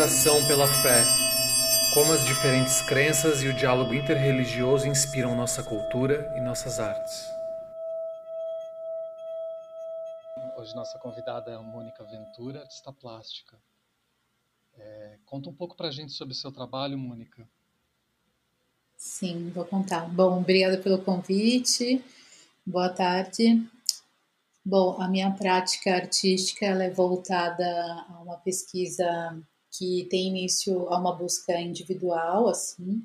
admiração pela fé. Como as diferentes crenças e o diálogo interreligioso inspiram nossa cultura e nossas artes. Hoje nossa convidada é a Mônica Ventura, artista plástica. É, conta um pouco para a gente sobre o seu trabalho, Mônica. Sim, vou contar. Bom, obrigada pelo convite. Boa tarde. Bom, a minha prática artística ela é voltada a uma pesquisa que tem início a uma busca individual, assim,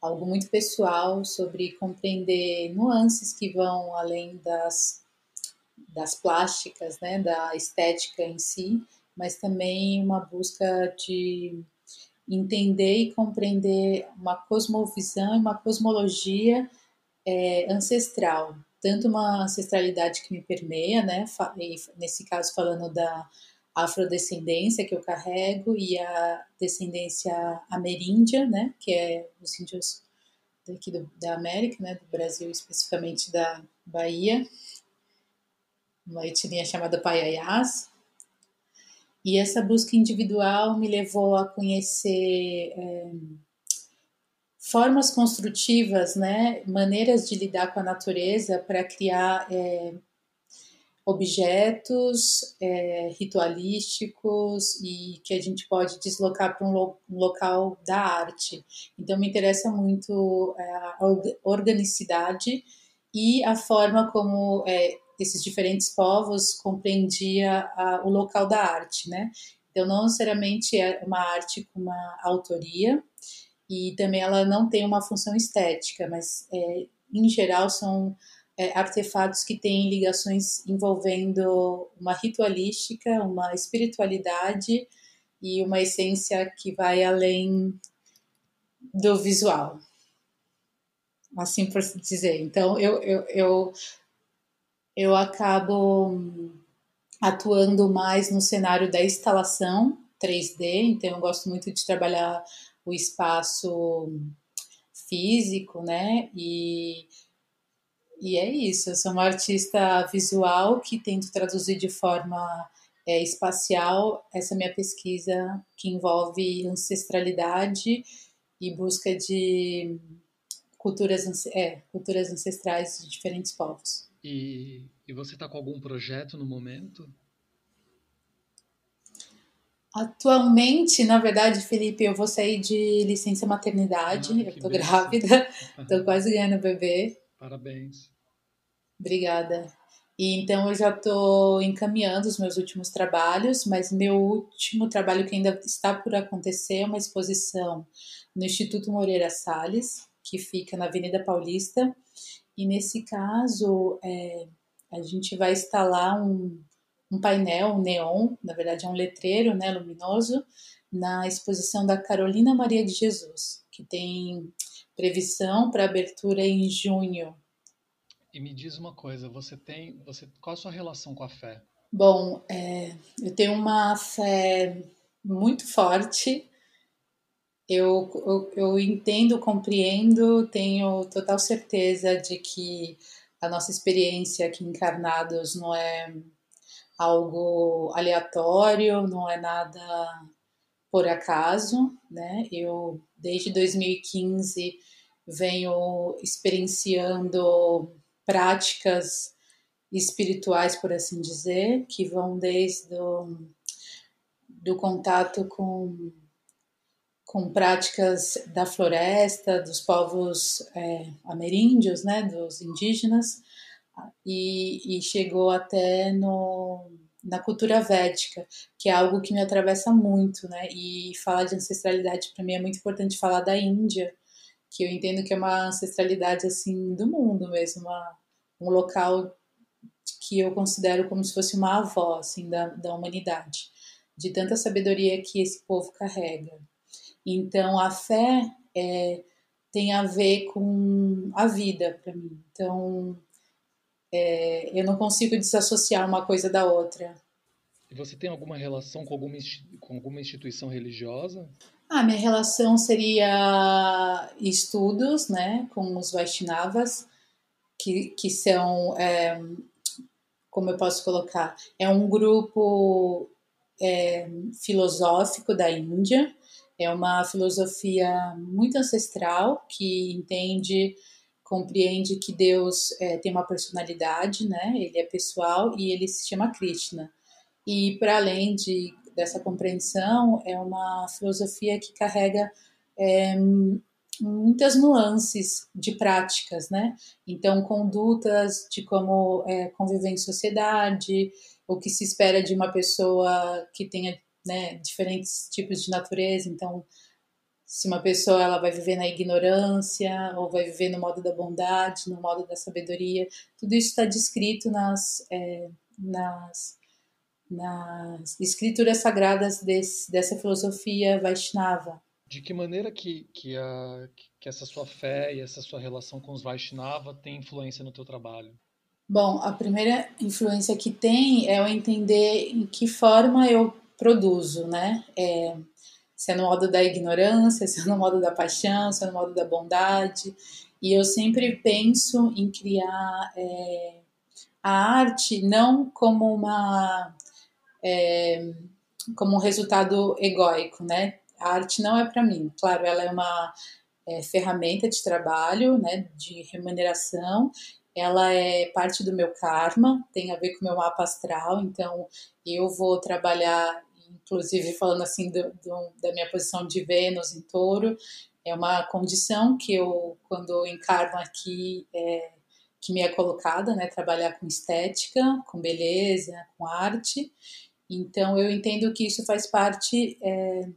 algo muito pessoal sobre compreender nuances que vão além das, das plásticas, né, da estética em si, mas também uma busca de entender e compreender uma cosmovisão e uma cosmologia é, ancestral, tanto uma ancestralidade que me permeia, né? Nesse caso falando da afrodescendência que eu carrego e a descendência ameríndia, né? Que é os índios daqui do, da América, né? Do Brasil, especificamente da Bahia, uma etnia chamada Paiaiás. E essa busca individual me levou a conhecer é, formas construtivas, né, maneiras de lidar com a natureza para criar é, objetos é, ritualísticos e que a gente pode deslocar para um, lo local da arte. Então me interessa muito é, a organicidade e a forma como é, esses diferentes povos compreendia o local da arte, né? Então não necessariamente é uma arte com uma autoria, e também ela não tem uma função estética, mas é, em geral são é, artefatos que têm ligações envolvendo uma ritualística, uma espiritualidade e uma essência que vai além do visual. Assim por dizer. Então eu, eu, eu, eu acabo atuando mais no cenário da instalação 3D, então eu gosto muito de trabalhar o espaço físico, né? E, e é isso. Eu sou uma artista visual que tento traduzir de forma é, espacial essa minha pesquisa que envolve ancestralidade e busca de culturas, é, culturas ancestrais de diferentes povos. E, e você está com algum projeto no momento? Atualmente, na verdade, Felipe, eu vou sair de licença maternidade. Ah, eu tô grávida, tô quase ganhando bebê. Parabéns. Obrigada. E então eu já estou encaminhando os meus últimos trabalhos, mas meu último trabalho que ainda está por acontecer é uma exposição no Instituto Moreira Salles, que fica na Avenida Paulista. E nesse caso, é, a gente vai instalar um um painel, um neon, na verdade é um letreiro né, luminoso, na exposição da Carolina Maria de Jesus, que tem previsão para abertura em junho. E me diz uma coisa, você tem, você, qual a sua relação com a fé? Bom, é, eu tenho uma fé muito forte. Eu, eu, eu entendo, compreendo, tenho total certeza de que a nossa experiência aqui encarnados não é algo aleatório, não é nada por acaso, né? Eu desde 2015 venho experienciando práticas espirituais, por assim dizer, que vão desde o, do contato com, com práticas da floresta, dos povos é, ameríndios, né, dos indígenas, e, e chegou até no, na cultura védica, que é algo que me atravessa muito, né? E falar de ancestralidade para mim é muito importante falar da Índia, que eu entendo que é uma ancestralidade assim do mundo mesmo, uma, um local que eu considero como se fosse uma avó assim da, da humanidade, de tanta sabedoria que esse povo carrega. Então a fé é, tem a ver com a vida para mim. Então é, eu não consigo desassociar uma coisa da outra. E você tem alguma relação com alguma, com alguma instituição religiosa? Ah, minha relação seria estudos, né, com os Vaishnavas, que, que são, é, como eu posso colocar, é um grupo é, filosófico da Índia. É uma filosofia muito ancestral que entende, compreende que Deus é, tem uma personalidade, né? Ele é pessoal e ele se chama Krishna. E para além de, dessa compreensão, é uma filosofia que carrega é, muitas nuances de práticas, né? Então, condutas de como é, conviver em sociedade, o que se espera de uma pessoa que tenha né, diferentes tipos de natureza. Então, se uma pessoa ela vai viver na ignorância ou vai viver no modo da bondade, no modo da sabedoria, tudo isso está descrito nas, é, nas, nas escrituras sagradas desse, dessa filosofia Vaishnava. De que maneira que, que, a, que essa sua fé e essa sua relação com os Vaishnava tem influência no teu trabalho? Bom, a primeira influência que tem é eu entender em que forma eu produzo, né? É, se é no modo da ignorância, se é no modo da paixão, se é no modo da bondade. E eu sempre penso em criar é, a arte não como uma é, como um resultado egóico, né? A arte não é para mim. Claro, ela é uma é, ferramenta de trabalho, né, de remuneração, ela é parte do meu karma, tem a ver com o meu mapa astral, então eu vou trabalhar, inclusive falando assim do, do, da minha posição de Vênus em touro, é uma condição que eu, quando encarno aqui, é, que me é colocada, né, trabalhar com estética, com beleza, com arte, então eu entendo que isso faz parte é,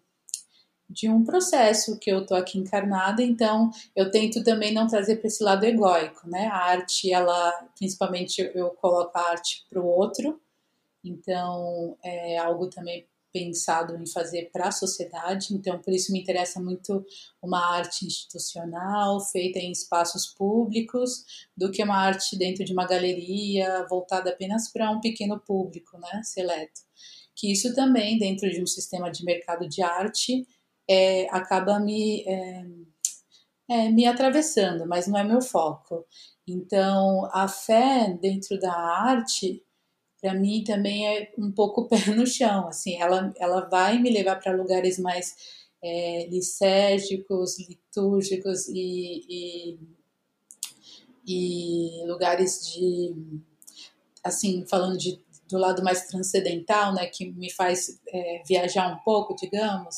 de um processo que eu tô aqui encarnada, então eu tento também não trazer para esse lado egóico, né? A arte, ela, principalmente eu coloco a arte para o outro, então é algo também pensado em fazer para a sociedade, então por isso me interessa muito uma arte institucional, feita em espaços públicos, do que uma arte dentro de uma galeria, voltada apenas para um pequeno público, né, seleto. Que isso também, dentro de um sistema de mercado de arte, é, acaba me, é, é, me atravessando, mas não é meu foco. Então, a fé dentro da arte, para mim também é um pouco pé no chão. Assim, ela, ela vai me levar para lugares mais é, licérgicos, litúrgicos e, e, e, lugares de, assim, falando de, do lado mais transcendental, né, que me faz é, viajar um pouco, digamos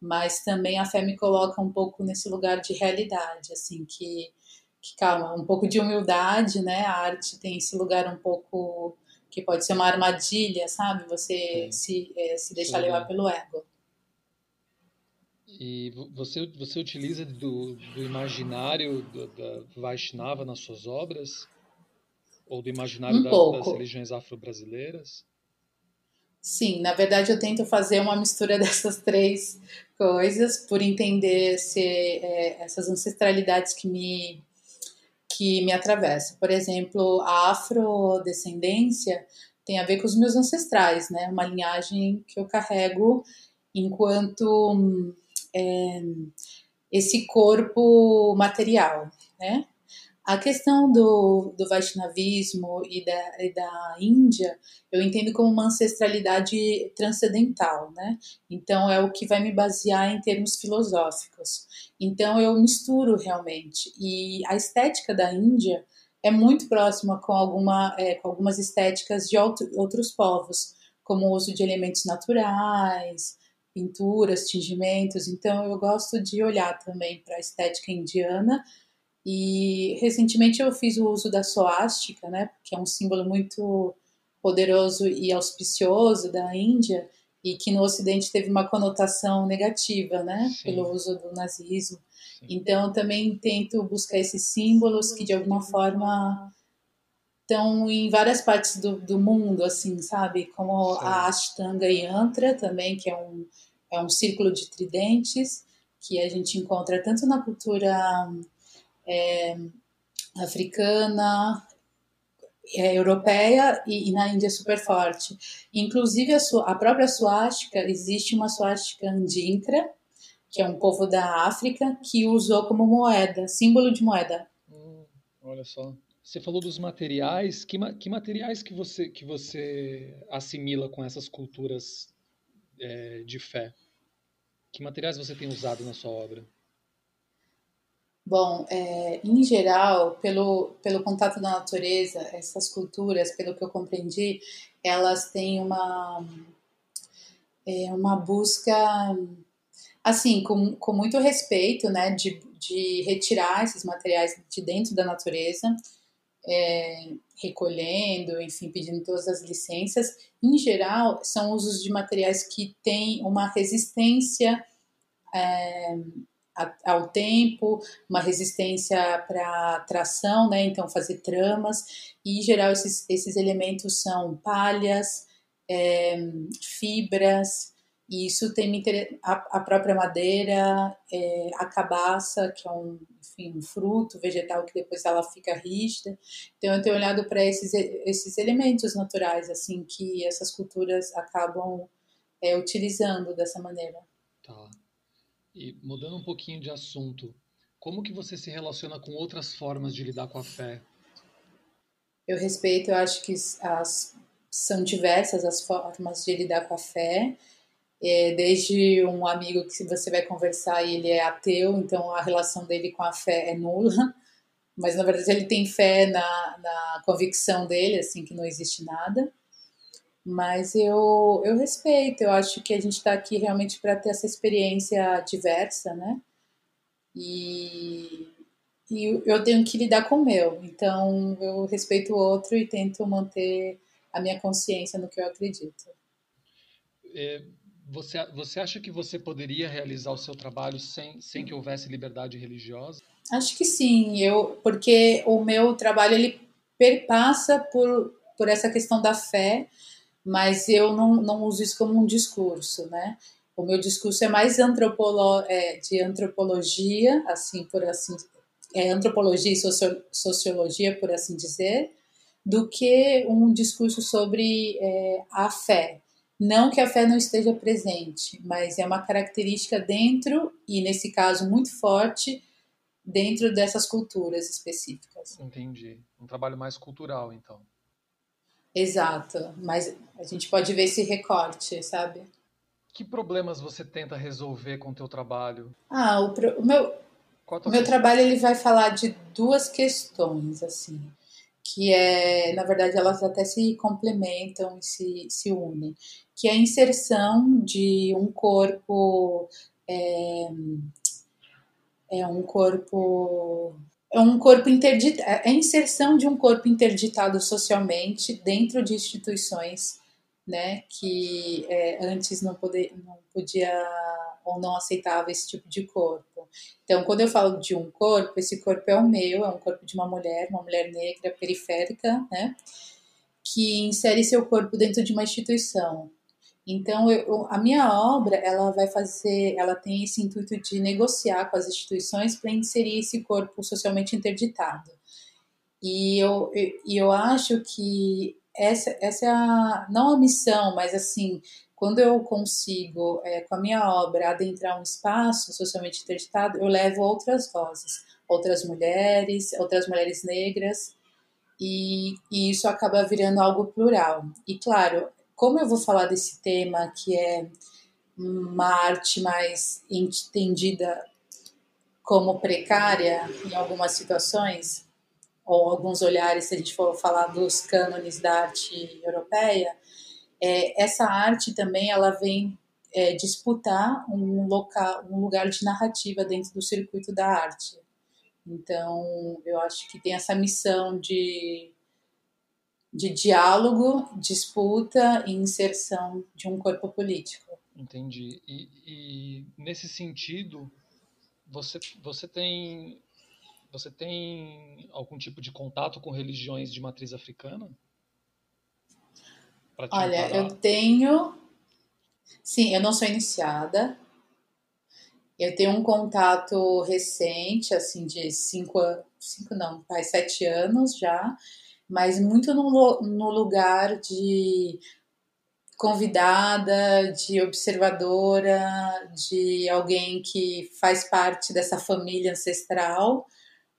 mas também a fé me coloca um pouco nesse lugar de realidade, assim, que, que calma, um pouco de humildade, né? A arte tem esse lugar um pouco que pode ser uma armadilha, sabe? Você se, é, se deixar Sim. levar pelo ego. E você, você utiliza do, do imaginário do, da Vaishnava nas suas obras? Ou do imaginário um da, das religiões afro-brasileiras? Sim, na verdade eu tento fazer uma mistura dessas três coisas por entender se, é, essas ancestralidades que me que me atravessam. Por exemplo, a afrodescendência tem a ver com os meus ancestrais, né? Uma linhagem que eu carrego enquanto é, esse corpo material, né? A questão do, do Vaishnavismo e da, e da Índia, eu entendo como uma ancestralidade transcendental, né? Então é o que vai me basear em termos filosóficos. Então eu misturo realmente. E a estética da Índia é muito próxima com, alguma, é, com algumas estéticas de outro, outros povos, como o uso de elementos naturais, pinturas, tingimentos. Então eu gosto de olhar também para a estética indiana e recentemente eu fiz o uso da soástica, né, que é um símbolo muito poderoso e auspicioso da Índia e que no Ocidente teve uma conotação negativa, né, Sim. pelo uso do nazismo. Sim. Então também tento buscar esses símbolos que de alguma forma estão em várias partes do, do mundo, assim, sabe? Como Sim. a Ashtanga Yantra também, que é um, é um círculo de tridentes que a gente encontra tanto na cultura é, africana, é, europeia e, e, na Índia é super forte. Inclusive a, a própria suástica, existe uma suástica andinkra, que é um povo da África, que usou como moeda, símbolo de moeda. Hum, olha só. Você falou dos materiais. Que, que materiais que você, que você assimila com essas culturas é, de fé? Que materiais você tem usado na sua obra? Bom, é, em geral, pelo, pelo contato da natureza, essas culturas, pelo que eu compreendi, elas têm uma, é, uma busca, assim, com, com muito respeito, né, de, de retirar esses materiais de dentro da natureza, é, recolhendo, enfim, pedindo todas as licenças. Em geral, são usos de materiais que têm uma resistência é, ao tempo, uma resistência para tração, né? Então fazer tramas e em geral esses, esses elementos são palhas, é, fibras e isso tem a, a própria madeira, é, a cabaça que é um, enfim, um fruto vegetal que depois ela fica rígida. Então eu tenho olhado para esses esses elementos naturais assim que essas culturas acabam é, utilizando dessa maneira. Tá. E mudando um pouquinho de assunto, como que você se relaciona com outras formas de lidar com a fé? Eu respeito, eu acho que as, são diversas as formas de lidar com a fé. É, desde um amigo que você vai conversar e ele é ateu, então a relação dele com a fé é nula, mas na verdade ele tem fé na, na convicção dele, assim, que não existe nada. Mas eu, eu respeito, eu acho que a gente está aqui realmente para ter essa experiência diversa, né? E, e eu tenho que lidar com o meu, então eu respeito o outro e tento manter a minha consciência no que eu acredito. É, você, você acha que você poderia realizar o seu trabalho sem, sem que houvesse liberdade religiosa? Acho que sim, eu, porque o meu trabalho ele perpassa por, por essa questão da fé, mas eu não, não uso isso como um discurso, né? O meu discurso é mais antropolo é, de antropologia, assim por assim, é antropologia e socio, sociologia, por assim dizer, do que um discurso sobre é, a fé. Não que a fé não esteja presente, mas é uma característica dentro, e nesse caso muito forte, dentro dessas culturas específicas. Entendi. Um trabalho mais cultural, então. Exato, mas a gente pode ver esse recorte, sabe? Que problemas você tenta resolver com o teu trabalho? Ah, o, pro, o meu, o meu trabalho ele vai falar de duas questões, assim, que é, na verdade, elas até se complementam e se, se unem, que é a inserção de um corpo é, é um corpo é um corpo interditado, é a inserção de um corpo interditado socialmente dentro de instituições, né, que é, antes não, poder, não podia ou não aceitava esse tipo de corpo. Então, quando eu falo de um corpo, esse corpo é o meu, é um corpo de uma mulher, uma mulher negra periférica, né, que insere seu corpo dentro de uma instituição. Então, eu, a minha obra, ela vai fazer, ela tem esse intuito de negociar com as instituições para inserir esse corpo socialmente interditado. E eu, e eu acho que essa, essa é a, não a missão, mas assim, quando eu consigo, é, com a minha obra, adentrar um espaço socialmente interditado, eu levo outras vozes, outras mulheres, outras mulheres negras, e, e isso acaba virando algo plural. E claro, como eu vou falar desse tema que é uma arte mais entendida como precária em algumas situações, ou alguns olhares, se a gente for falar dos cânones da arte europeia, é, essa arte também ela vem é, disputar um, local, um lugar de narrativa dentro do circuito da arte. Então, eu acho que tem essa missão de de diálogo, disputa e inserção de um corpo político. Entendi. E, e, nesse sentido, você, você tem você tem algum tipo de contato com religiões de matriz africana? Olha, eu tenho. Sim, eu não sou iniciada. Eu tenho um contato recente, assim, de cinco anos. Cinco não, faz sete anos já mas muito no, no lugar de convidada, de observadora, de alguém que faz parte dessa família ancestral,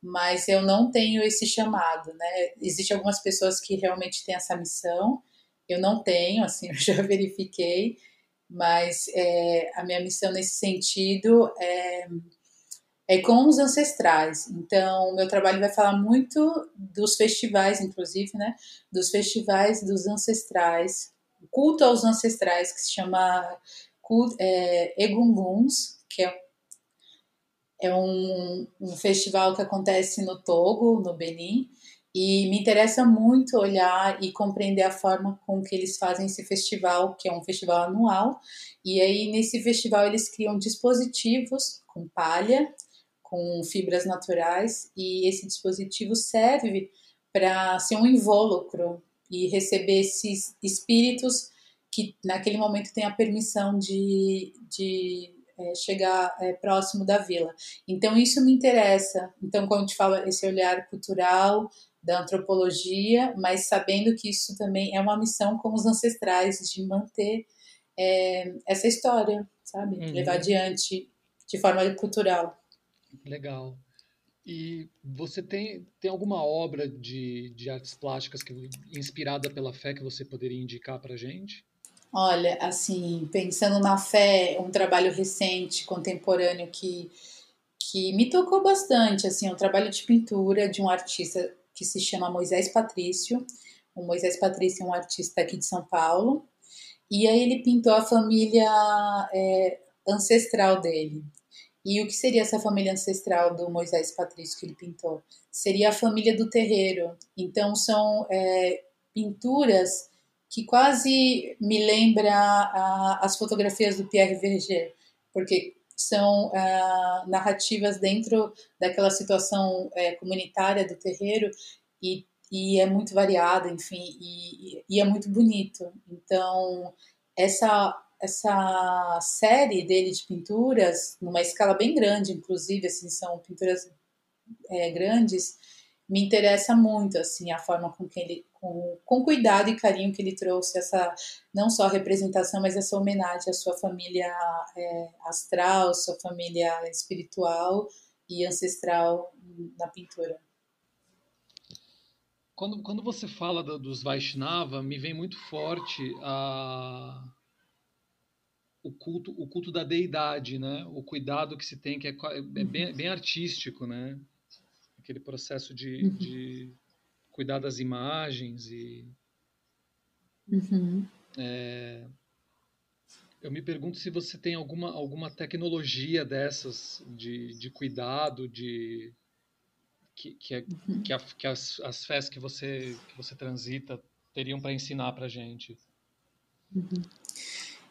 mas eu não tenho esse chamado, né? Existem algumas pessoas que realmente têm essa missão, eu não tenho, assim, eu já verifiquei, mas é, a minha missão nesse sentido é, é com os ancestrais. Então, meu trabalho vai falar muito dos festivais, inclusive, né? Dos festivais dos ancestrais, culto aos ancestrais, que se chama é, Egunguns, que é, é um, um festival que acontece no Togo, no Benin, e me interessa muito olhar e compreender a forma com que eles fazem esse festival, que é um festival anual. E aí, nesse festival, eles criam dispositivos com palha, com fibras naturais, e esse dispositivo serve para ser um invólucro e receber esses espíritos que naquele momento têm a permissão de, de é, chegar é, próximo da vila. Então, isso me interessa. Então, quando a gente fala esse olhar cultural, da antropologia, mas sabendo que isso também é uma missão com os ancestrais de manter é, essa história, sabe? Uhum. Levar adiante de forma cultural. Legal. E você tem, tem alguma obra de, de artes plásticas que, inspirada pela fé que você poderia indicar para gente? Olha, assim, pensando na fé, um trabalho recente, contemporâneo que, que me tocou bastante, assim, um trabalho de pintura de um artista que se chama Moisés Patrício. O Moisés Patrício é um artista aqui de São Paulo. E aí ele pintou a família é, ancestral dele. E o que seria essa família ancestral do Moisés Patrício que ele pintou? Seria a família do terreiro. Então são é, pinturas que quase me lembra a, as fotografias do Pierre Verger, porque são uh, narrativas dentro daquela situação uh, comunitária do terreiro e, e é muito variada, enfim, e, e, é muito bonito. Então, essa, essa série dele de pinturas, numa escala bem grande, inclusive, assim, são pinturas é, grandes, me interessa muito assim a forma com que ele com, com cuidado e carinho que ele trouxe essa não só a representação mas essa homenagem à sua família é, astral sua família espiritual e ancestral na pintura. Quando, quando você fala do, dos Vaishnava me vem muito forte a o culto o culto da deidade né o cuidado que se tem que é, é bem, bem artístico né aquele processo de, uhum. de cuidar das imagens e uhum. é, eu me pergunto se você tem alguma, alguma tecnologia dessas de, de cuidado de que, que, é, uhum. que, a, que as, as fés que você que você transita teriam para ensinar para gente uhum.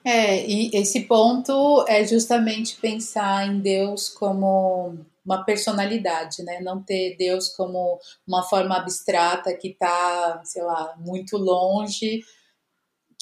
É e esse ponto é justamente pensar em Deus como uma personalidade, né? Não ter Deus como uma forma abstrata que está, sei lá, muito longe,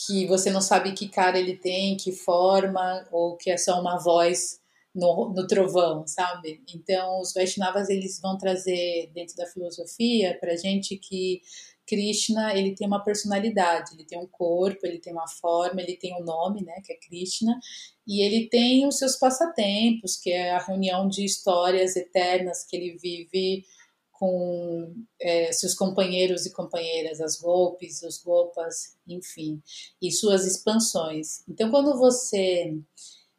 que você não sabe que cara ele tem, que forma, ou que é só uma voz no, no trovão, sabe? Então, os Vaishnavas, eles vão trazer dentro da filosofia para gente que Krishna, ele tem uma personalidade, ele tem um corpo, ele tem uma forma, ele tem um nome, né, que é Krishna, e ele tem os seus passatempos, que é a reunião de histórias eternas que ele vive com é, seus companheiros e companheiras, as golpes, os golpas, enfim, e suas expansões. Então, quando você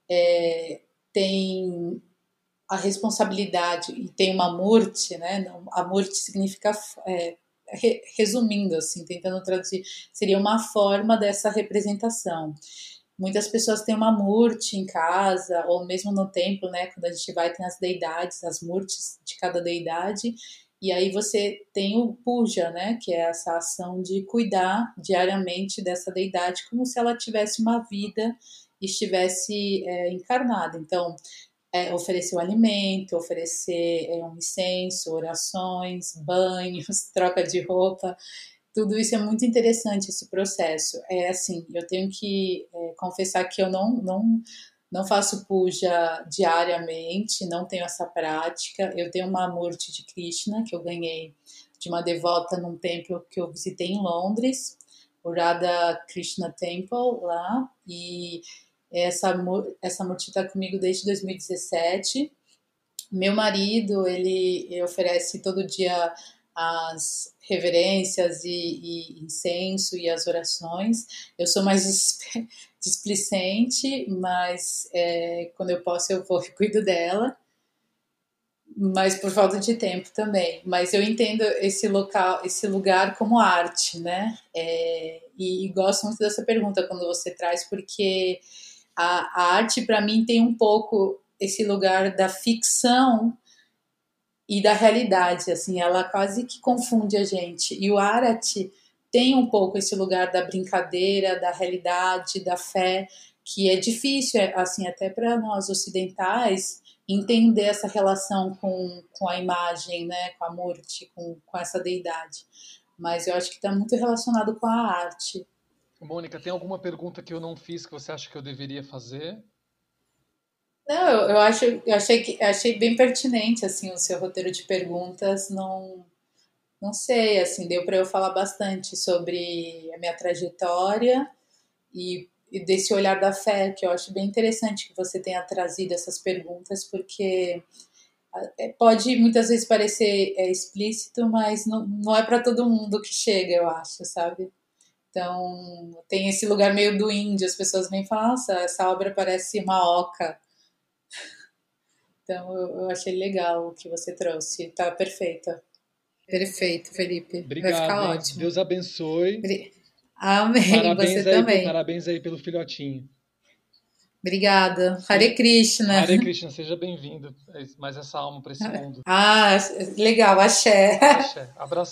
é, tem a responsabilidade e tem uma murti, né? A murti significa é, resumindo, assim, tentando traduzir, seria uma forma dessa representação. Muitas pessoas têm uma murti em casa, ou mesmo no templo, né? Quando a gente vai, tem as deidades, as murtis de cada deidade, e aí você tem o puja, né? Que é essa ação de cuidar diariamente dessa deidade, como se ela tivesse uma vida e estivesse é, encarnada. Então, é, oferecer o alimento, oferecer é, um incenso, orações, banhos, troca de roupa. Tudo isso é muito interessante, esse processo. É assim, eu tenho que é, confessar que eu não, não, não faço puja diariamente, não tenho essa prática. Eu tenho uma Murti de Krishna que eu ganhei de uma devota num templo que eu visitei em Londres, o Radha Krishna Temple lá, e essa, essa Murti está comigo desde 2017. Meu marido, ele oferece todo dia as reverências e, e, incenso e as orações. Eu sou mais displicente, mas é, quando eu posso eu vou cuido dela. Mas por falta de tempo também. Mas eu entendo esse local, esse lugar como arte, né? É, e, e, gosto muito dessa pergunta quando você traz, porque a, a arte para mim tem um pouco esse lugar da ficção e da realidade, assim, ela quase que confunde a gente. E o Arati tem um pouco esse lugar da brincadeira, da realidade, da fé, que é difícil, é, assim, até para nós ocidentais, entender essa relação com, com a imagem, né, com a morte, com, com essa deidade. Mas eu acho que está muito relacionado com a arte. Mônica, tem alguma pergunta que eu não fiz que você acha que eu deveria fazer? Não, eu, eu, acho, eu achei, que, achei bem pertinente assim o seu roteiro de perguntas. Não, não sei, assim, deu para eu falar bastante sobre a minha trajetória e, e, desse olhar da fé, que eu acho bem interessante que você tenha trazido essas perguntas, porque é, pode muitas vezes parecer é, explícito, mas não, não é para todo mundo que chega, eu acho, sabe? Então, tem esse lugar meio do índio, as pessoas vêm e falam, nossa, essa obra parece uma oca. Então eu, eu achei legal o que você trouxe. Tá perfeita. Perfeito, Felipe. Obrigado. Vai ficar ótimo. Deus abençoe. Amém. Parabéns você aí, também. Parabéns aí pelo filhotinho. Obrigada. Hare Krishna. Hare Krishna, seja bem-vindo. Mais essa alma para esse mundo. Ah, legal. Axé. Axé. Abraço.